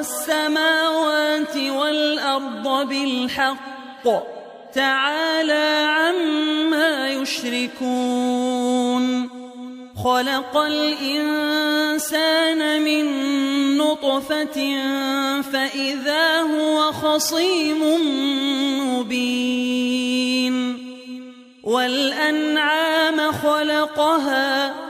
السماوات والأرض بالحق تعالى عما يشركون خلق الإنسان من نطفة فإذا هو خصيم مبين والأنعام خلقها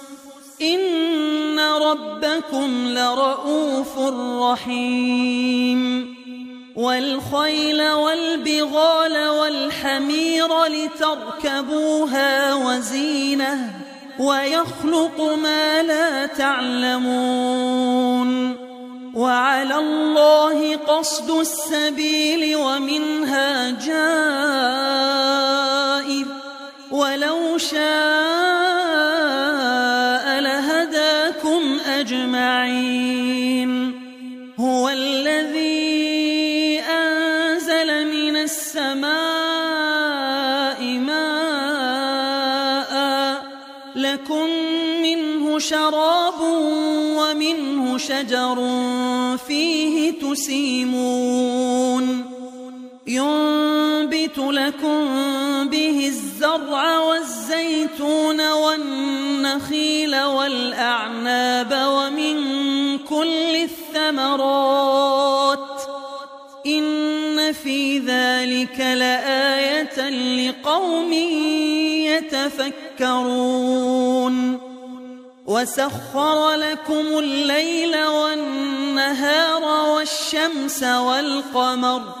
إن ربكم لرؤوف رحيم والخيل والبغال والحمير لتركبوها وزينه ويخلق ما لا تعلمون وعلى الله قصد السبيل ومنها جائر ولو شاء أجمعين. هو الذي أنزل من السماء ماء. لكم منه شراب ومنه شجر فيه تسيمون. ينبت لكم به الزرع والزيتون والنخيل والأعناب ومن كل الثمرات إن في ذلك لآية لقوم يتفكرون وسخر لكم الليل والنهار والشمس والقمر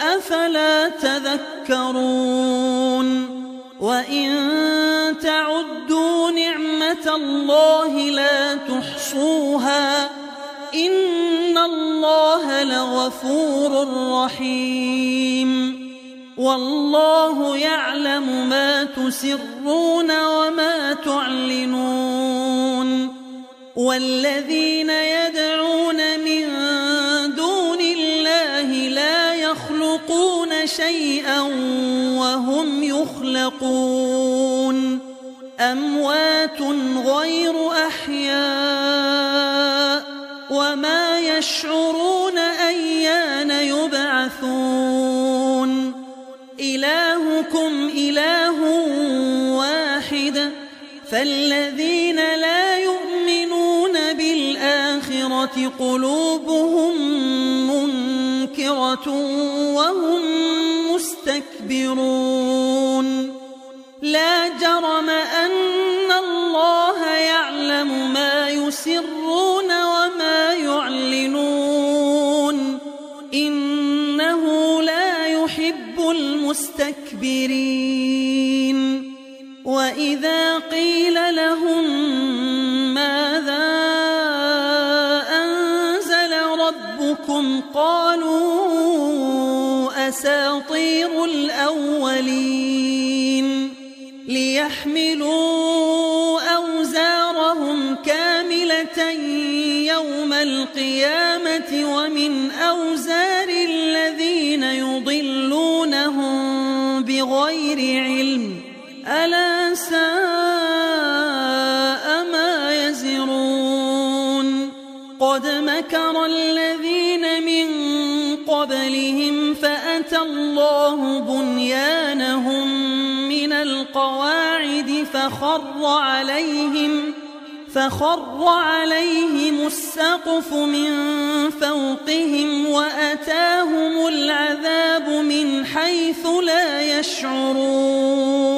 أفلا تذكرون وإن تعدوا نعمة الله لا تحصوها إن الله لغفور رحيم والله يعلم ما تسرون وما تعلنون والذين يدعون من شيئا وهم يخلقون. أموات غير أحياء وما يشعرون أيان يبعثون. إلهكم إله واحد فالذين لا يؤمنون بالآخرة قلوبهم منكرة وهم مستكبرون لا جرم أن الله يعلم ما يسرون وما يعلنون إنه لا يحب المستكبرين وإذا قيل لهم أساطير الأولين ليحملوا أوزارهم كاملة يوم القيامة ومن أوزار الذين يضلونهم بغير علم ألا ساء ما يزرون قد مكر الذين من قبلهم الله بنيانهم من القواعد فخر عليهم فخر عليهم السقف من فوقهم وأتاهم العذاب من حيث لا يشعرون.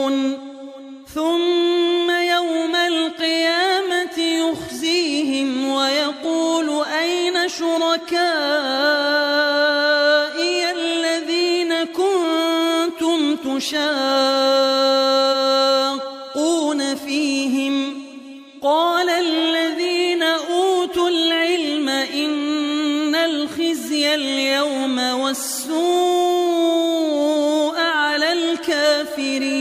ثم يوم القيامة يخزيهم ويقول أين شركائي كنتم تشاقون فيهم قال الذين أوتوا العلم إن الخزي اليوم والسوء على الكافرين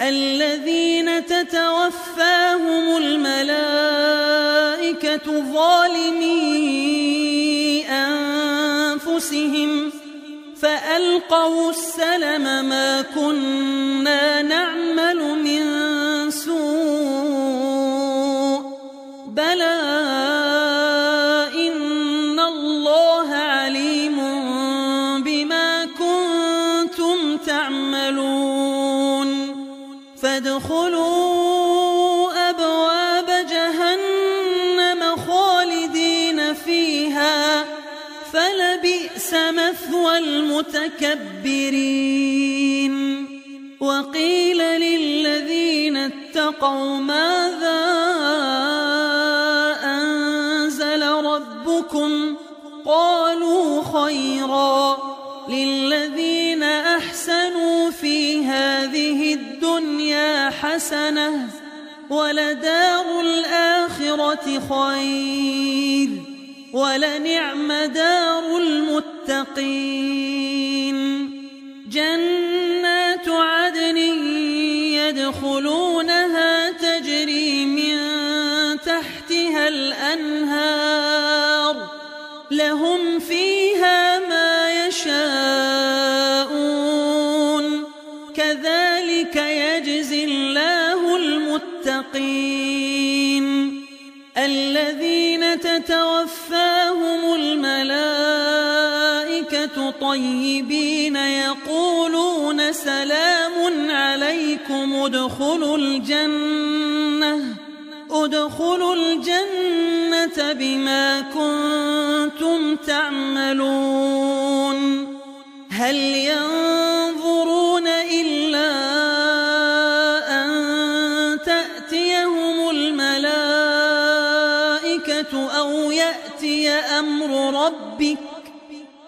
الذين تتوفاهم الملائكة ظالمي أنفسهم فألقوا السلم ما كنا نعمل المتقين الذين تتوفاهم الملائكة طيبين يقولون سلام عليكم ادخلوا الجنة ادخلوا الجنة بما كنتم تعملون. هل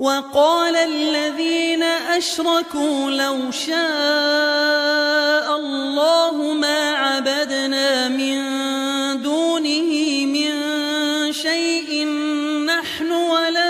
وقال الذين أشركوا لو شاء الله ما عبدنا من دونه من شيء نحن ولا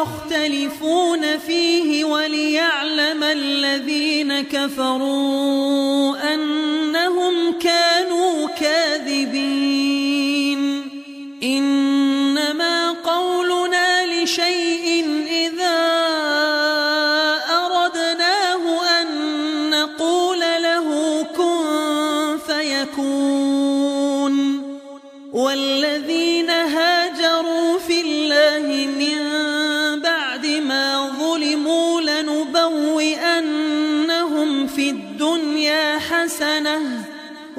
يختلفون فيه وليعلم الذين كفروا أنهم كانوا كاذبين.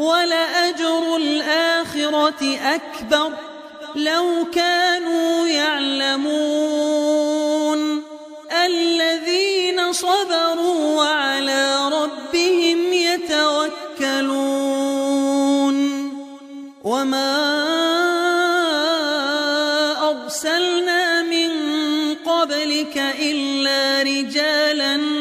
ولأجر الآخرة أكبر لو كانوا يعلمون الذين صبروا وعلى ربهم يتوكلون وما أرسلنا من قبلك إلا رجالا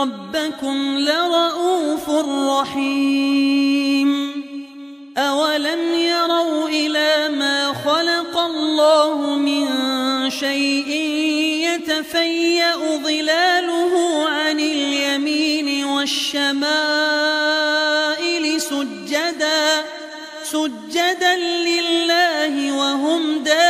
ربكم لرؤوف رحيم. أولم يروا إلى ما خلق الله من شيء يتفيأ ظلاله عن اليمين والشمائل سجدا سجدا لله وهم داخرون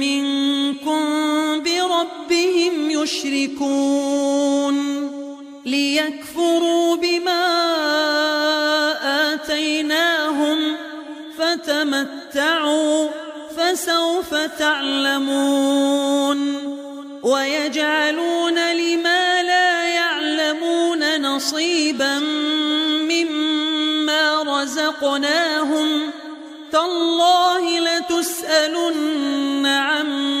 بربهم يشركون ليكفروا بما آتيناهم فتمتعوا فسوف تعلمون ويجعلون لما لا يعلمون نصيبا مما رزقناهم تالله لتسألن عما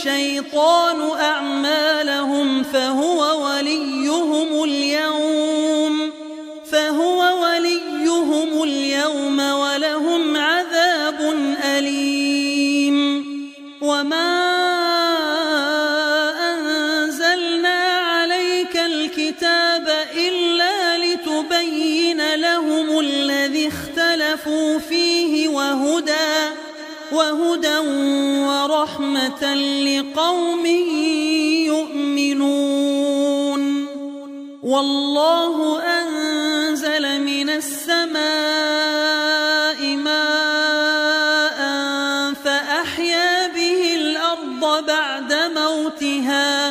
الشيطان أعمالهم فهو وليهم وهدى ورحمة لقوم يؤمنون. والله أنزل من السماء ماء فأحيا به الأرض بعد موتها.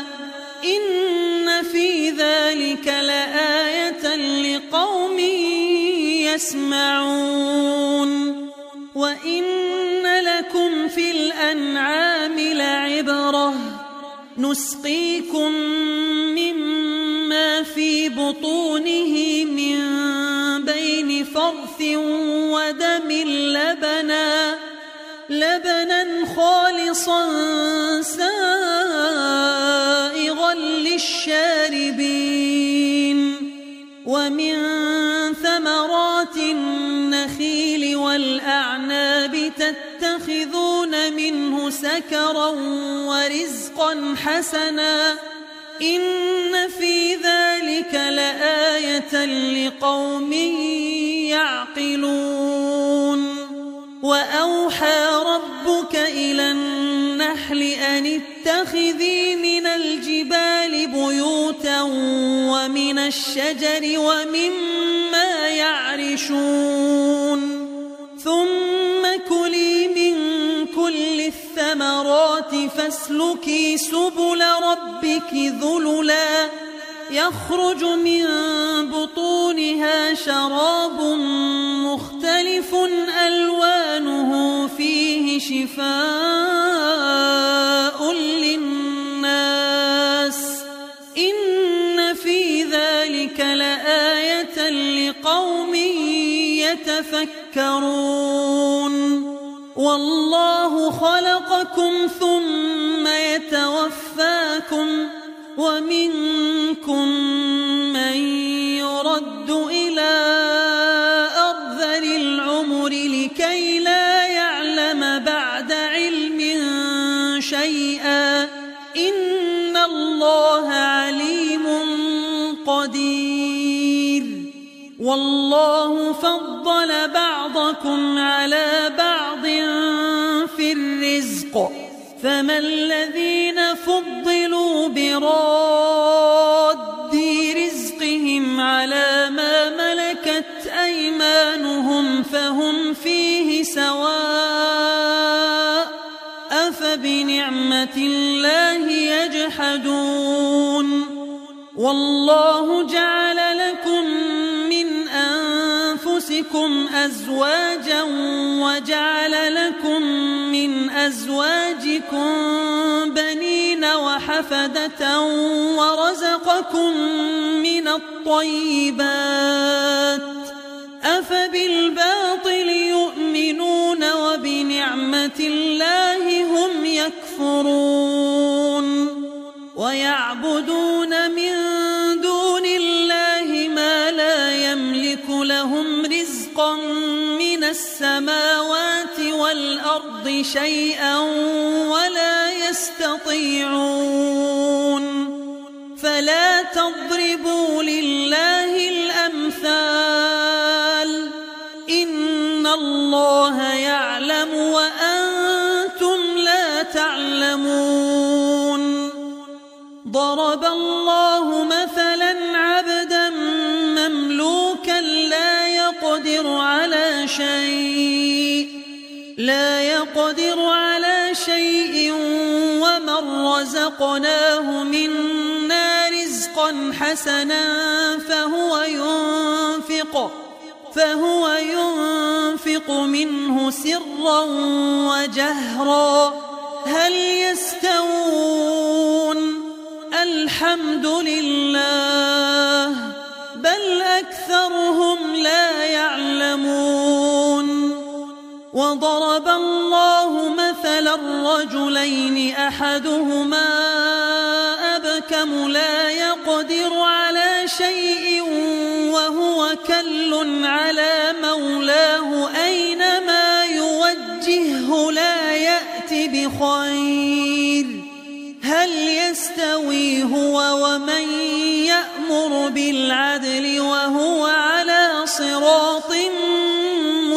إن في ذلك لآية لقوم يسمعون. وإن الأنعام لعبرة نسقيكم مما في بطونه من بين فرث ودم لبنا. لبنا خالصا سائغا للشاربين. ومن ثمرات النخيل والأعناب تتخذون منه سكرا ورزقا حسنا. إن في ذلك لآية لقوم يعقلون. وأوحى ربك إلى النحل أن اتخذي من الجبال بيوتا ومن الشجر ومما يعرشون. ثم الثمرات فاسلكي سبل ربك ذللا. يخرج من بطونها شراب مختلف ألوانه فيه شفاء للناس. إن في ذلك لآية لقوم يتفكرون. والله خلقكم ثم يتوفاكم ومنكم من يرد إلى أرذل العمر لكي لا يعلم بعد علم شيئا إن الله عليم قدير والله فضل بعضكم على بعض فما الذين فضلوا براد رزقهم على ما ملكت أيمانهم فهم فيه سواء أفبنعمة الله يجحدون والله جعل لكم أنفسكم أزواجا وجعل لكم من أزواجكم بنين وحفدة ورزقكم من الطيبات أفبالباطل يؤمنون وبنعمة الله هم يكفرون ويعبدون من السماوات والأرض شيئا ولا يستطيعون فلا تضربوا لله الأمثال إن الله يعلم وأنتم لا تعلمون ضرب الله شيء لا يقدر على شيء ومن رزقناه منا رزقا حسنا فهو ينفق فهو ينفق منه سرا وجهرا. هل يستوون؟ الحمد لله بل أكثرهم لا يعلمون. وضرب الله مثلا الرجلين أحدهما أبكم لا يقدر على شيء وهو كل على مولاه أينما يوجهه لا يأتي بخير هل يستوي هو ومن يأمر بالعدل وهو على صراط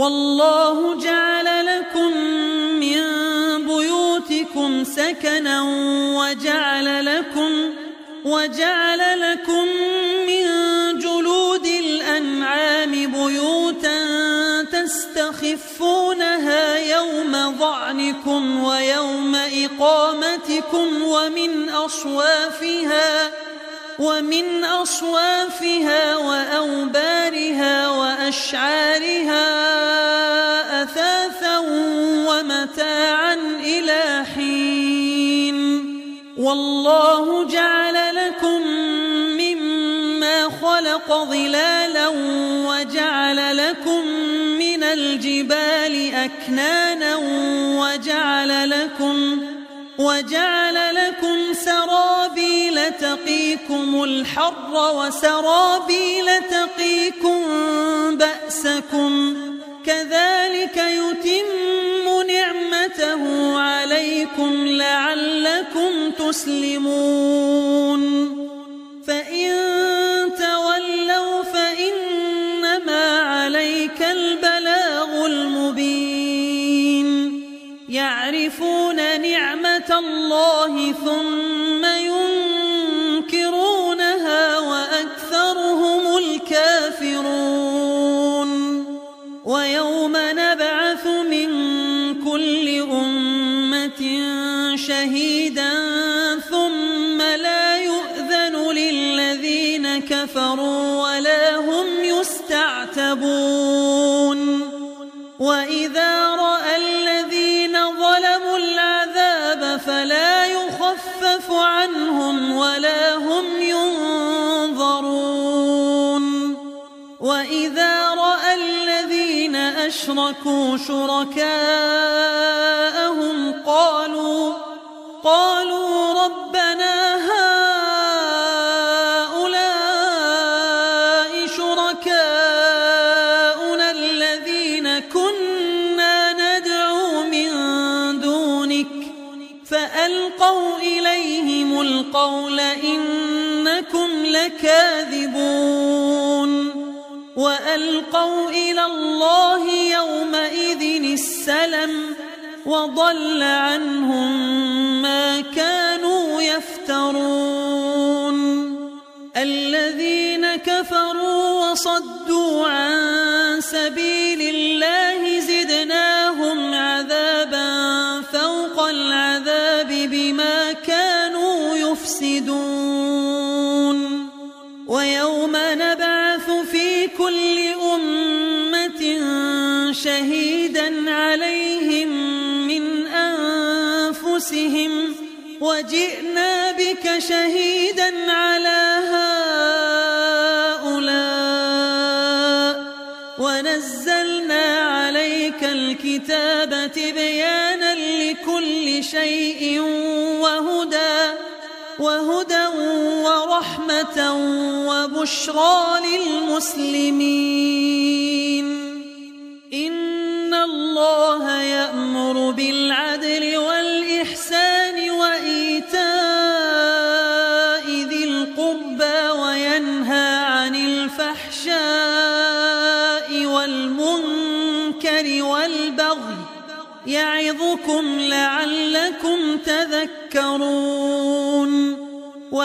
والله جعل لكم من بيوتكم سكنا وجعل لكم وجعل لكم من جلود الأنعام بيوتا تستخفونها يوم ظعنكم ويوم إقامتكم ومن أصوافها ومن أصوافها وأوبارها وأشعارها والله جعل لكم مما خلق ظلالا وجعل لكم من الجبال أكنانا وجعل لكم وجعل لكم سرابيل تقيكم الحر وسرابيل تقيكم بأسكم كذلك يتم نعمته عليكم لعلكم تسلمون. فإن تولوا فإنما عليك البلاغ المبين. يعرفون نعمة الله ثم رأى الذين ظلموا العذاب فلا يخفف عنهم ولا هم ينظرون. وإذا رأى الذين أشركوا شركاءهم قالوا قالوا وألقوا إلى الله يومئذ السلم وضل عنهم أنفسهم وجئنا بك شهيدا على هؤلاء ونزلنا عليك الكتاب تبيانا لكل شيء وهدى وهدى ورحمة وبشرى للمسلمين.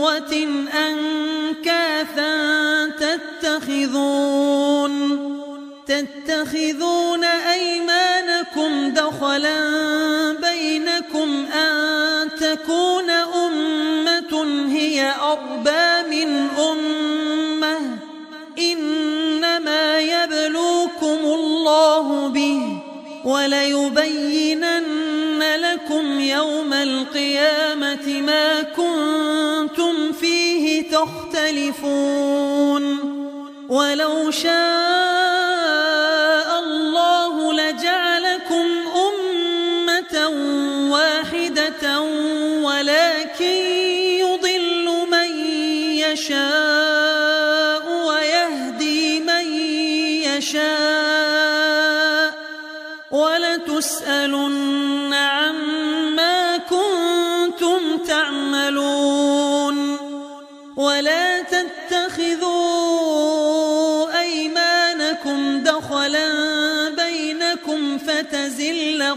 قوة أنكاثا تتخذون تتخذون أيمانكم دخلا بينكم أن تكون أمة هي أربى من أمة. إنما يبلوكم الله به وليبينن لكم ما كنتم فيه تختلفون ولو شاء الله لجعلكم أمة واحدة ولكن يضل من يشاء.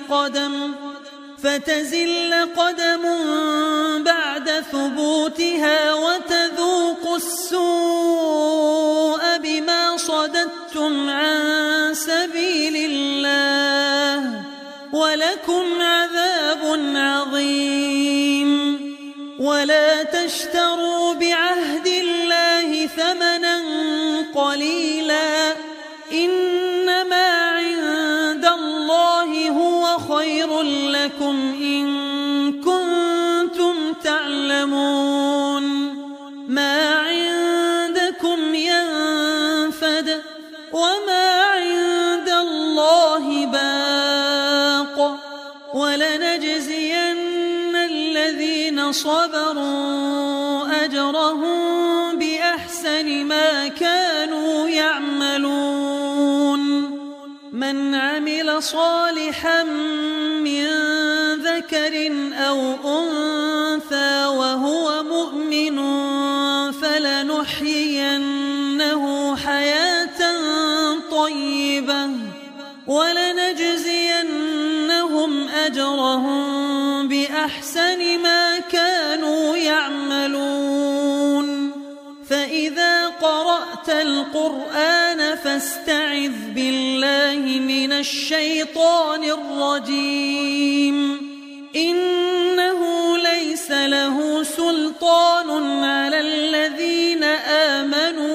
قدم فتزل قدم بعد ثبوتها صالحا من ذكر أو أنثى وهو مؤمن فلنحيينه حياة طيبة ولنجزينهم أجرهم بأحسن ما كانوا يعملون. فإذا قرأت القرآن فاستعذ بالله من الشيطان الرجيم. إنه ليس له سلطان على الذين آمنوا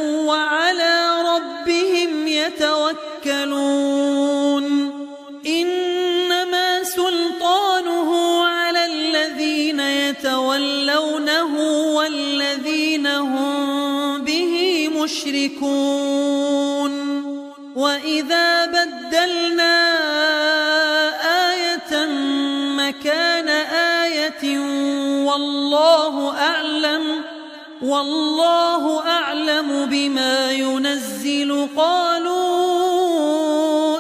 والله أعلم بما ينزل قالوا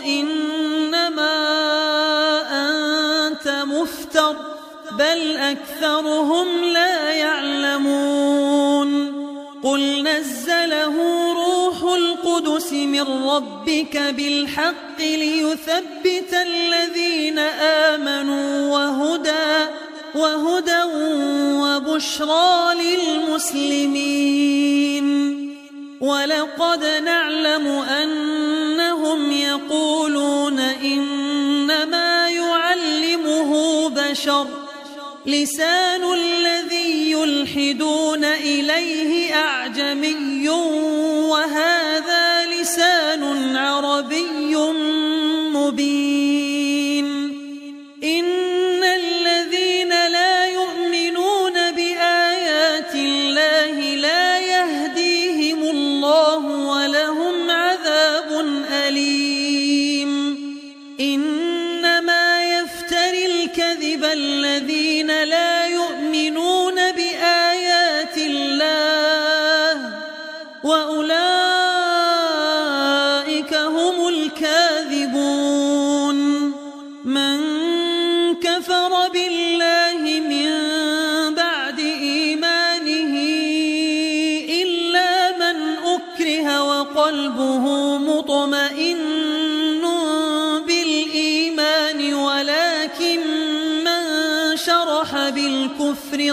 إنما أنت مفتر بل أكثرهم لا يعلمون قل نزله روح القدس من ربك بالحق ليثبت الذين آمنوا وهدى وهدى وبشرى للمسلمين. ولقد نعلم أنهم يقولون إنما يعلمه بشر. لسان الذي يلحدون إليه أعجمي. وهذا لسان عربي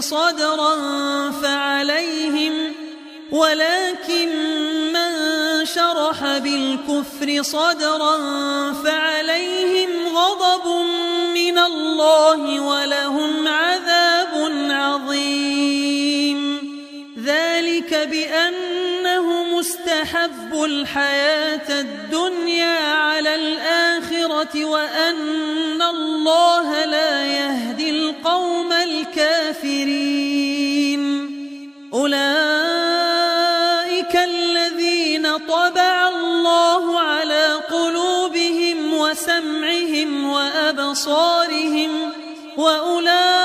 صدرا فعليهم ولكن من شرح بالكفر صدرا فعليهم غضب من الله ولهم عذاب عظيم. ذلك بأنهم استحبوا الحياة الدنيا على الآخرة وأن الله لا يهدي القوم الكافرين. أولئك الذين طبع الله على قلوبهم وسمعهم وأبصارهم وأولئك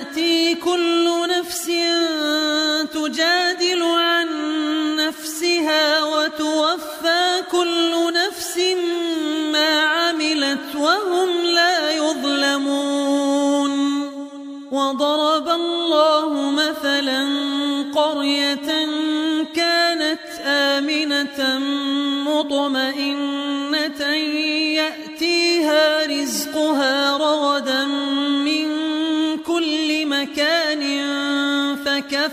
كل نفس تجادل عن نفسها وتوفى كل نفس ما عملت وهم لا يظلمون. وضرب الله مثلا قرية كانت آمنة مطمئنة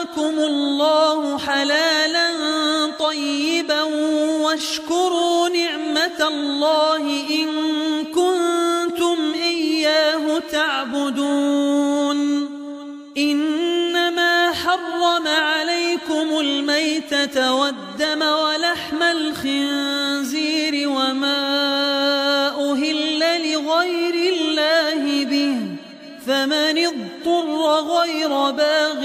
رزقكم الله حلالا طيبا واشكروا نعمة الله إن كنتم إياه تعبدون. إنما حرم عليكم الميتة والدم ولحم الخنزير وما أهل لغير الله به فمن اضطر غير باغ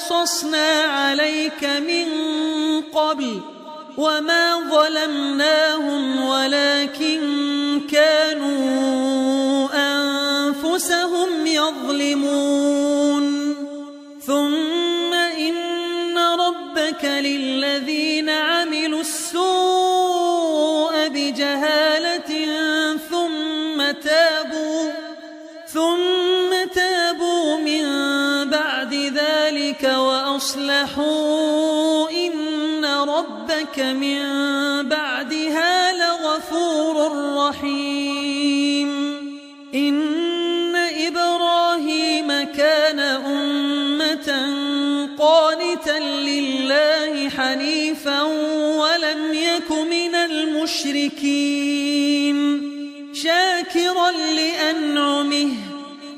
قصصنا عليك من قبل وما ظلمناهم ولكن كانوا أنفسهم يظلمون. ثم إن ربك للذين عملوا وأصلحوا إن ربك من بعدها لغفور رحيم إن إبراهيم كان أمة قانتا لله حنيفا ولم يك من المشركين شاكرا لأنعمه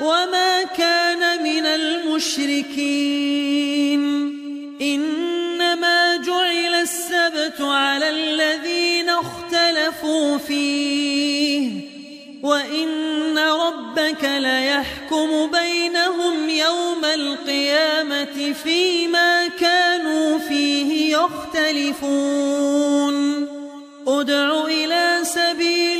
وما كان من المشركين إنما جعل السبت على الذين اختلفوا فيه وإن ربك ليحكم بينهم يوم القيامة فيما كانوا فيه يختلفون ادع إلى سبيل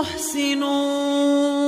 محسنون